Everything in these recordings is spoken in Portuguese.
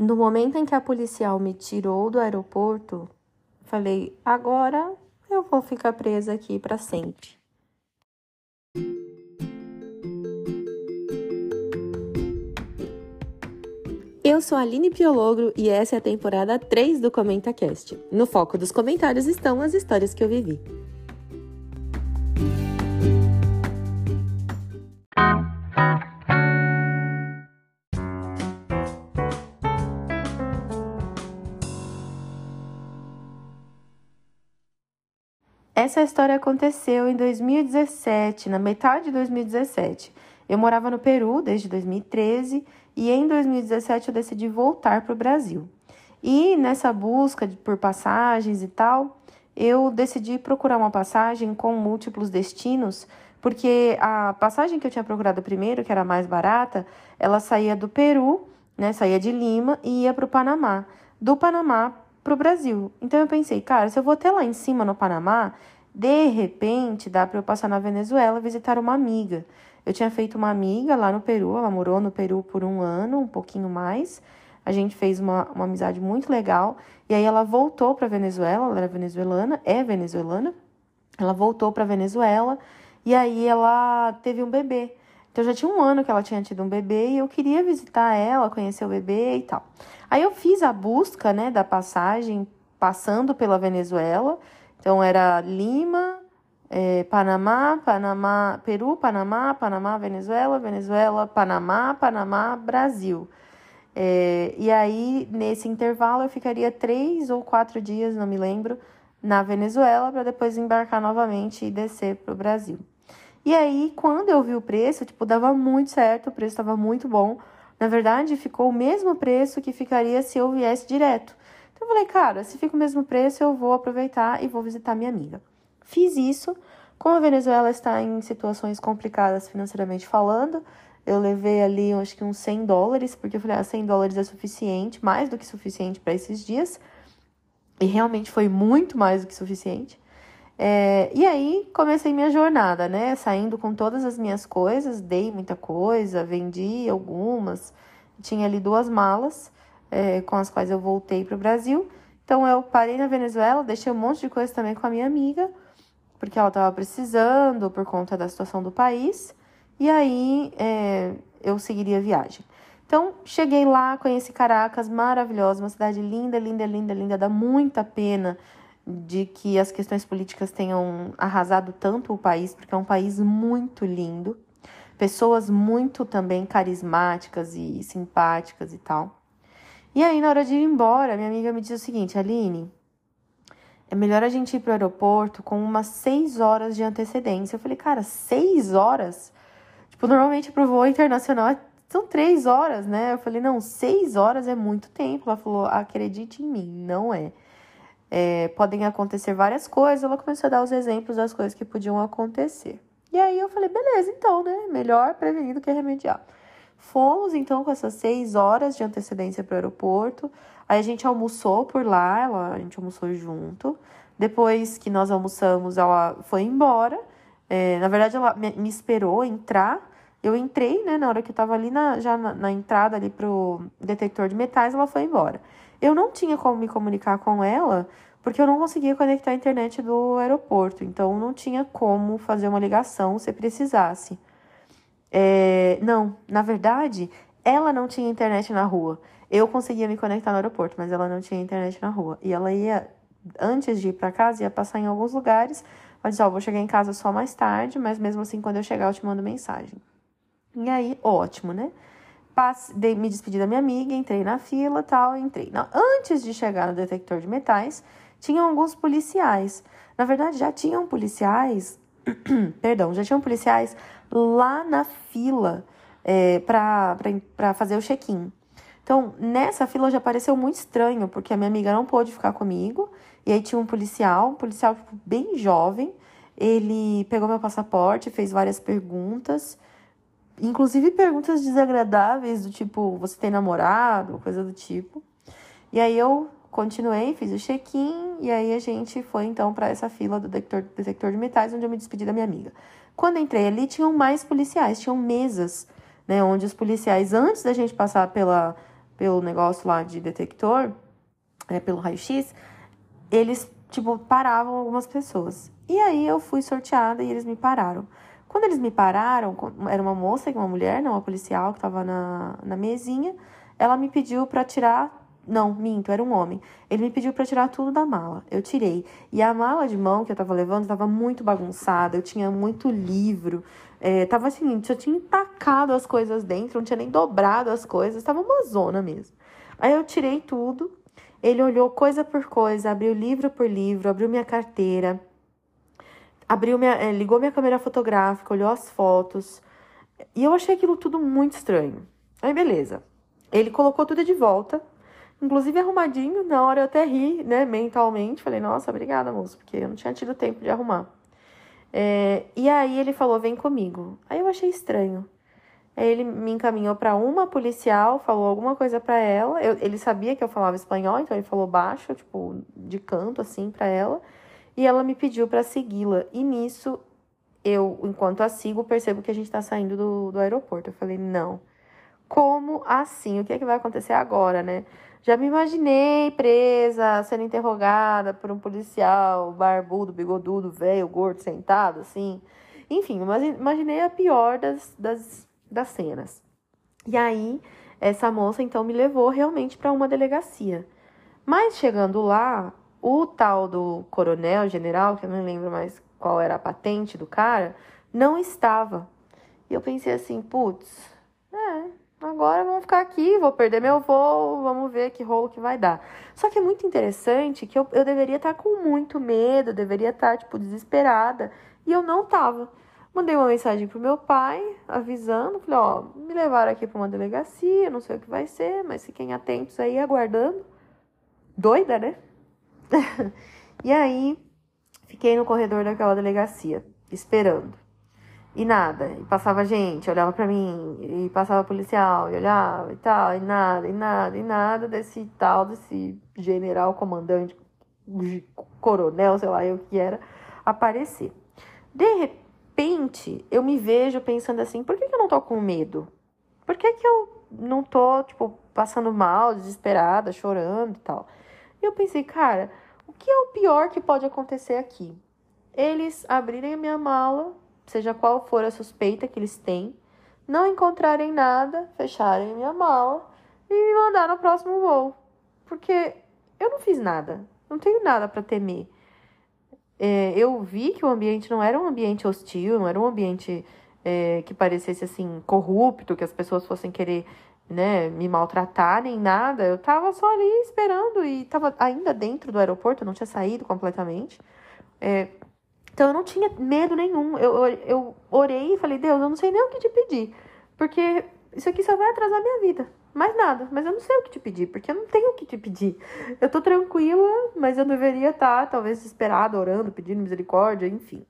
No momento em que a policial me tirou do aeroporto, falei: agora eu vou ficar presa aqui para sempre. Eu sou a Aline Piologro e essa é a temporada 3 do ComentaCast. No foco dos comentários estão as histórias que eu vivi. Essa história aconteceu em 2017, na metade de 2017. Eu morava no Peru desde 2013 e em 2017 eu decidi voltar para o Brasil. E nessa busca por passagens e tal, eu decidi procurar uma passagem com múltiplos destinos, porque a passagem que eu tinha procurado primeiro, que era mais barata, ela saía do Peru, né, saía de Lima e ia para o Panamá. Do Panamá para o Brasil. Então eu pensei, cara, se eu vou até lá em cima no Panamá, de repente dá para eu passar na Venezuela visitar uma amiga. Eu tinha feito uma amiga lá no Peru, ela morou no Peru por um ano, um pouquinho mais. A gente fez uma, uma amizade muito legal. E aí ela voltou para Venezuela, ela era venezuelana, é venezuelana. Ela voltou para Venezuela e aí ela teve um bebê. Então já tinha um ano que ela tinha tido um bebê e eu queria visitar ela, conhecer o bebê e tal. Aí eu fiz a busca, né, da passagem passando pela Venezuela. Então era Lima, é, Panamá, Panamá, Peru, Panamá, Panamá, Venezuela, Venezuela, Panamá, Panamá, Brasil. É, e aí, nesse intervalo, eu ficaria três ou quatro dias, não me lembro, na Venezuela, para depois embarcar novamente e descer para o Brasil. E aí, quando eu vi o preço, tipo, dava muito certo, o preço estava muito bom. Na verdade, ficou o mesmo preço que ficaria se eu viesse direto. Então, eu falei, cara, se fica o mesmo preço, eu vou aproveitar e vou visitar minha amiga. Fiz isso. Como a Venezuela está em situações complicadas financeiramente falando, eu levei ali, acho que uns 100 dólares, porque eu falei, ah, 100 dólares é suficiente, mais do que suficiente para esses dias. E realmente foi muito mais do que suficiente. É, e aí comecei minha jornada, né? Saindo com todas as minhas coisas, dei muita coisa, vendi algumas. Tinha ali duas malas é, com as quais eu voltei para o Brasil. Então eu parei na Venezuela, deixei um monte de coisa também com a minha amiga, porque ela estava precisando por conta da situação do país. E aí é, eu seguiria a viagem. Então, cheguei lá, conheci Caracas, maravilhosa, uma cidade linda, linda, linda, linda, dá muita pena de que as questões políticas tenham arrasado tanto o país, porque é um país muito lindo, pessoas muito também carismáticas e simpáticas e tal. E aí, na hora de ir embora, minha amiga me disse o seguinte: Aline, é melhor a gente ir para o aeroporto com umas seis horas de antecedência. Eu falei, cara, seis horas? Tipo, normalmente para o voo internacional são três horas, né? Eu falei, não, seis horas é muito tempo. Ela falou, acredite em mim, não é é, podem acontecer várias coisas. Ela começou a dar os exemplos das coisas que podiam acontecer. E aí eu falei, beleza, então, né? Melhor prevenir do que remediar. Fomos então com essas seis horas de antecedência para o aeroporto. Aí a gente almoçou por lá, ela, a gente almoçou junto. Depois que nós almoçamos, ela foi embora. É, na verdade, ela me, esperou entrar. Eu entrei, né? Na hora que eu tava ali na, já na, na entrada ali pro detector de metais, ela foi embora. Eu não tinha como me comunicar com ela porque eu não conseguia conectar a internet do aeroporto, então não tinha como fazer uma ligação se precisasse. É, não, na verdade, ela não tinha internet na rua. Eu conseguia me conectar no aeroporto, mas ela não tinha internet na rua. E ela ia, antes de ir para casa, ia passar em alguns lugares. Ela disse: Ó, vou chegar em casa só mais tarde, mas mesmo assim, quando eu chegar, eu te mando mensagem. E aí, ótimo, né? Me despedi da minha amiga, entrei na fila tal, entrei. Não, antes de chegar no detector de metais, tinham alguns policiais. Na verdade, já tinham policiais, perdão, já tinham policiais lá na fila é, para fazer o check-in. Então, nessa fila já pareceu muito estranho, porque a minha amiga não pôde ficar comigo. E aí tinha um policial, um policial tipo, bem jovem. Ele pegou meu passaporte, fez várias perguntas inclusive perguntas desagradáveis do tipo, você tem namorado, coisa do tipo. E aí eu continuei, fiz o check-in e aí a gente foi então para essa fila do detector, detector de metais, onde eu me despedi da minha amiga. Quando entrei ali, tinham mais policiais, tinham mesas, né, onde os policiais, antes da gente passar pela, pelo negócio lá de detector, é, pelo raio-x, eles, tipo, paravam algumas pessoas. E aí eu fui sorteada e eles me pararam. Quando eles me pararam, era uma moça, uma mulher, não, uma policial que estava na, na mesinha, ela me pediu para tirar. Não, minto, era um homem. Ele me pediu para tirar tudo da mala. Eu tirei. E a mala de mão que eu tava levando estava muito bagunçada, eu tinha muito livro. É, tava assim, eu tinha empacado as coisas dentro, não tinha nem dobrado as coisas, tava uma zona mesmo. Aí eu tirei tudo, ele olhou coisa por coisa, abriu livro por livro, abriu minha carteira, abriu minha, é, ligou minha câmera fotográfica, olhou as fotos. E eu achei aquilo tudo muito estranho. Aí, beleza. Ele colocou tudo de volta, inclusive arrumadinho. Na hora eu até ri, né, mentalmente. Falei, nossa, obrigada, moço, porque eu não tinha tido tempo de arrumar. É, e aí ele falou, vem comigo. Aí eu achei estranho. Aí ele me encaminhou para uma policial, falou alguma coisa para ela. Eu, ele sabia que eu falava espanhol, então ele falou baixo, tipo, de canto, assim, para ela e ela me pediu para segui-la. E nisso, eu, enquanto a sigo, percebo que a gente está saindo do, do aeroporto. Eu falei, não. Como assim? O que é que vai acontecer agora, né? Já me imaginei presa, sendo interrogada por um policial barbudo, bigodudo, velho, gordo, sentado, assim. Enfim, imaginei a pior das, das, das cenas. E aí, essa moça então me levou realmente para uma delegacia. Mas chegando lá, o tal do coronel, general, que eu não lembro mais qual era a patente do cara, não estava. E eu pensei assim, putz, é, agora vamos ficar aqui, vou perder meu voo, vamos ver que rolo que vai dar. Só que é muito interessante que eu, eu deveria estar com muito medo, deveria estar, tipo, desesperada. E eu não tava. Mandei uma mensagem pro meu pai, avisando, falei, ó, me levaram aqui para uma delegacia, não sei o que vai ser, mas fiquem atentos aí, aguardando. Doida, né? e aí, fiquei no corredor daquela delegacia, esperando. E nada, e passava gente, olhava para mim, e passava policial, e olhava e tal, e nada, e nada, e nada desse tal, desse general, comandante, coronel, sei lá eu que era, aparecer. De repente, eu me vejo pensando assim, por que, que eu não tô com medo? Por que, que eu não tô, tipo, passando mal, desesperada, chorando e tal? E eu pensei, cara, o que é o pior que pode acontecer aqui? Eles abrirem a minha mala, seja qual for a suspeita que eles têm, não encontrarem nada, fecharem a minha mala e me mandar no próximo voo. Porque eu não fiz nada, não tenho nada para temer. É, eu vi que o ambiente não era um ambiente hostil, não era um ambiente é, que parecesse assim corrupto, que as pessoas fossem querer né, me maltratar nem nada. Eu tava só ali esperando e tava ainda dentro do aeroporto, eu não tinha saído completamente. É, então eu não tinha medo nenhum. Eu, eu, orei e falei, Deus, eu não sei nem o que te pedir. Porque isso aqui só vai atrasar minha vida. Mais nada. Mas eu não sei o que te pedir, porque eu não tenho o que te pedir. Eu tô tranquila, mas eu deveria estar, tá, talvez, desesperada, orando, pedindo misericórdia, enfim.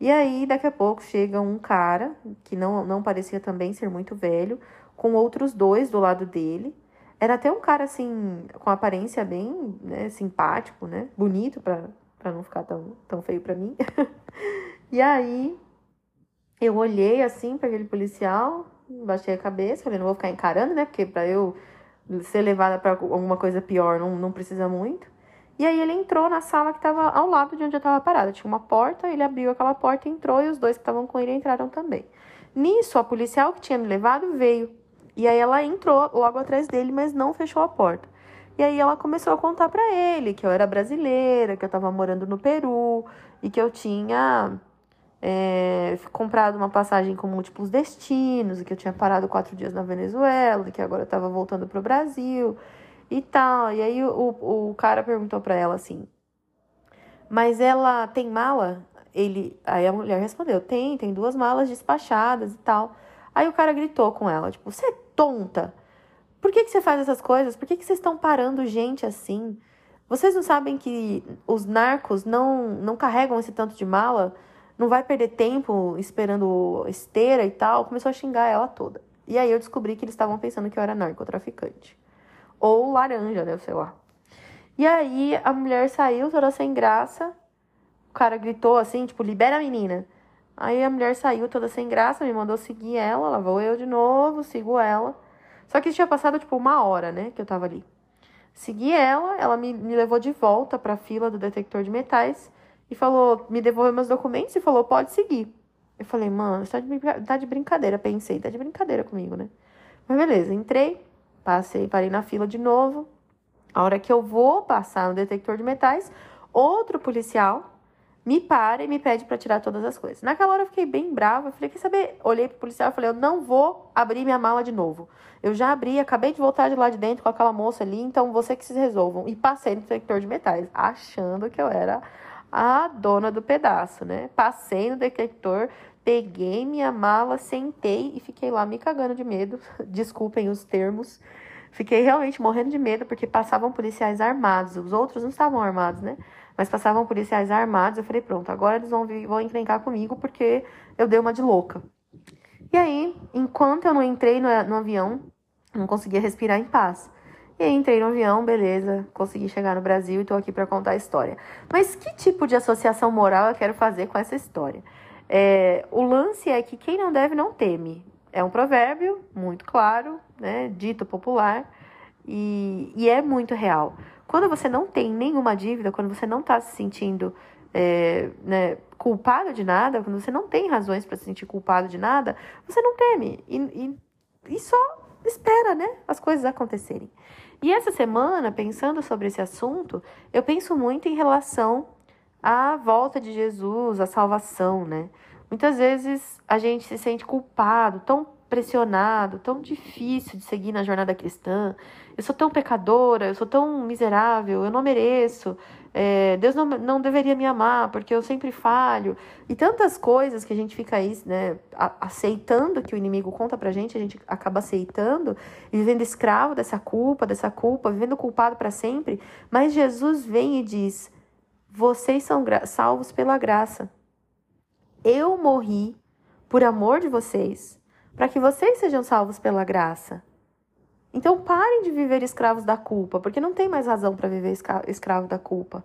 E aí, daqui a pouco, chega um cara, que não, não parecia também ser muito velho, com outros dois do lado dele. Era até um cara, assim, com aparência bem né, simpático, né? Bonito, pra, pra não ficar tão, tão feio pra mim. e aí, eu olhei, assim, para aquele policial, baixei a cabeça, falei, não vou ficar encarando, né? Porque pra eu ser levada para alguma coisa pior não, não precisa muito. E aí ele entrou na sala que estava ao lado de onde eu estava parada. Tinha uma porta, ele abriu aquela porta, entrou e os dois que estavam com ele entraram também. Nisso, a policial que tinha me levado veio. E aí ela entrou logo atrás dele, mas não fechou a porta. E aí ela começou a contar para ele que eu era brasileira, que eu estava morando no Peru e que eu tinha é, comprado uma passagem com múltiplos destinos, e que eu tinha parado quatro dias na Venezuela, e que agora estava voltando para o Brasil e tal. E aí o, o cara perguntou para ela assim: Mas ela tem mala? Ele, aí a mulher respondeu: Tem, tem duas malas despachadas e tal. Aí o cara gritou com ela: Tipo, você é tonta? Por que, que você faz essas coisas? Por que, que vocês estão parando gente assim? Vocês não sabem que os narcos não, não carregam esse tanto de mala? Não vai perder tempo esperando esteira e tal? Começou a xingar ela toda. E aí eu descobri que eles estavam pensando que eu era narcotraficante. Ou laranja, né? Sei lá. E aí a mulher saiu toda sem graça. O cara gritou assim, tipo, libera a menina. Aí a mulher saiu toda sem graça, me mandou seguir ela. Lá vou eu de novo, sigo ela. Só que tinha passado, tipo, uma hora, né, que eu tava ali. Segui ela, ela me, me levou de volta pra fila do detector de metais e falou, me devolveu meus documentos e falou, pode seguir. Eu falei, mano, você tá de, tá de brincadeira, pensei, tá de brincadeira comigo, né? Mas beleza, entrei, passei, parei na fila de novo. A hora que eu vou passar no detector de metais, outro policial me para e me pede para tirar todas as coisas. Naquela hora eu fiquei bem brava, falei, quer saber? Olhei pro policial e falei, eu não vou abrir minha mala de novo. Eu já abri, acabei de voltar de lá de dentro com aquela moça ali, então você que se resolvam. E passei no detector de metais, achando que eu era a dona do pedaço, né? Passei no detector, peguei minha mala, sentei e fiquei lá me cagando de medo. Desculpem os termos. Fiquei realmente morrendo de medo porque passavam policiais armados. Os outros não estavam armados, né? Mas passavam policiais armados. Eu falei, pronto, agora eles vão, vir, vão encrencar comigo porque eu dei uma de louca. E aí, enquanto eu não entrei no, no avião, não conseguia respirar em paz. E aí entrei no avião, beleza, consegui chegar no Brasil e tô aqui para contar a história. Mas que tipo de associação moral eu quero fazer com essa história? É, o lance é que quem não deve não teme. É um provérbio muito claro, né, dito popular, e, e é muito real. Quando você não tem nenhuma dívida, quando você não está se sentindo é, né, culpado de nada, quando você não tem razões para se sentir culpado de nada, você não teme. E, e, e só espera, né, as coisas acontecerem. E essa semana, pensando sobre esse assunto, eu penso muito em relação à volta de Jesus, à salvação, né? Muitas vezes a gente se sente culpado, tão pressionado, tão difícil de seguir na jornada cristã. Eu sou tão pecadora, eu sou tão miserável, eu não mereço. É, Deus não, não deveria me amar porque eu sempre falho. E tantas coisas que a gente fica aí, né, aceitando que o inimigo conta pra gente, a gente acaba aceitando e vivendo escravo dessa culpa, dessa culpa, vivendo culpado para sempre. Mas Jesus vem e diz: vocês são salvos pela graça. Eu morri por amor de vocês, para que vocês sejam salvos pela graça. Então parem de viver escravos da culpa, porque não tem mais razão para viver escravo da culpa.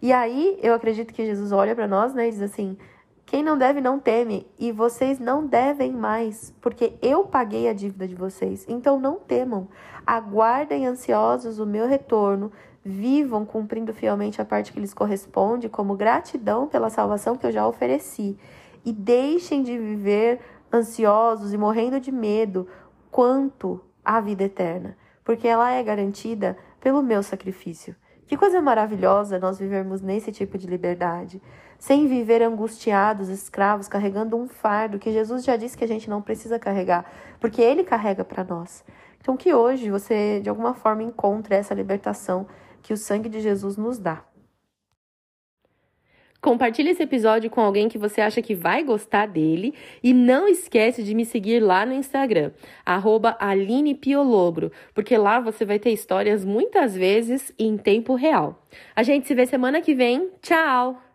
E aí eu acredito que Jesus olha para nós né, e diz assim: quem não deve não teme, e vocês não devem mais, porque eu paguei a dívida de vocês. Então não temam, aguardem ansiosos o meu retorno, vivam cumprindo fielmente a parte que lhes corresponde, como gratidão pela salvação que eu já ofereci, e deixem de viver ansiosos e morrendo de medo quanto a vida eterna, porque ela é garantida pelo meu sacrifício. Que coisa maravilhosa nós vivermos nesse tipo de liberdade, sem viver angustiados, escravos, carregando um fardo que Jesus já disse que a gente não precisa carregar, porque ele carrega para nós. Então que hoje você de alguma forma encontre essa libertação que o sangue de Jesus nos dá. Compartilhe esse episódio com alguém que você acha que vai gostar dele e não esquece de me seguir lá no Instagram, @alinepiolobro, porque lá você vai ter histórias muitas vezes em tempo real. A gente se vê semana que vem. Tchau!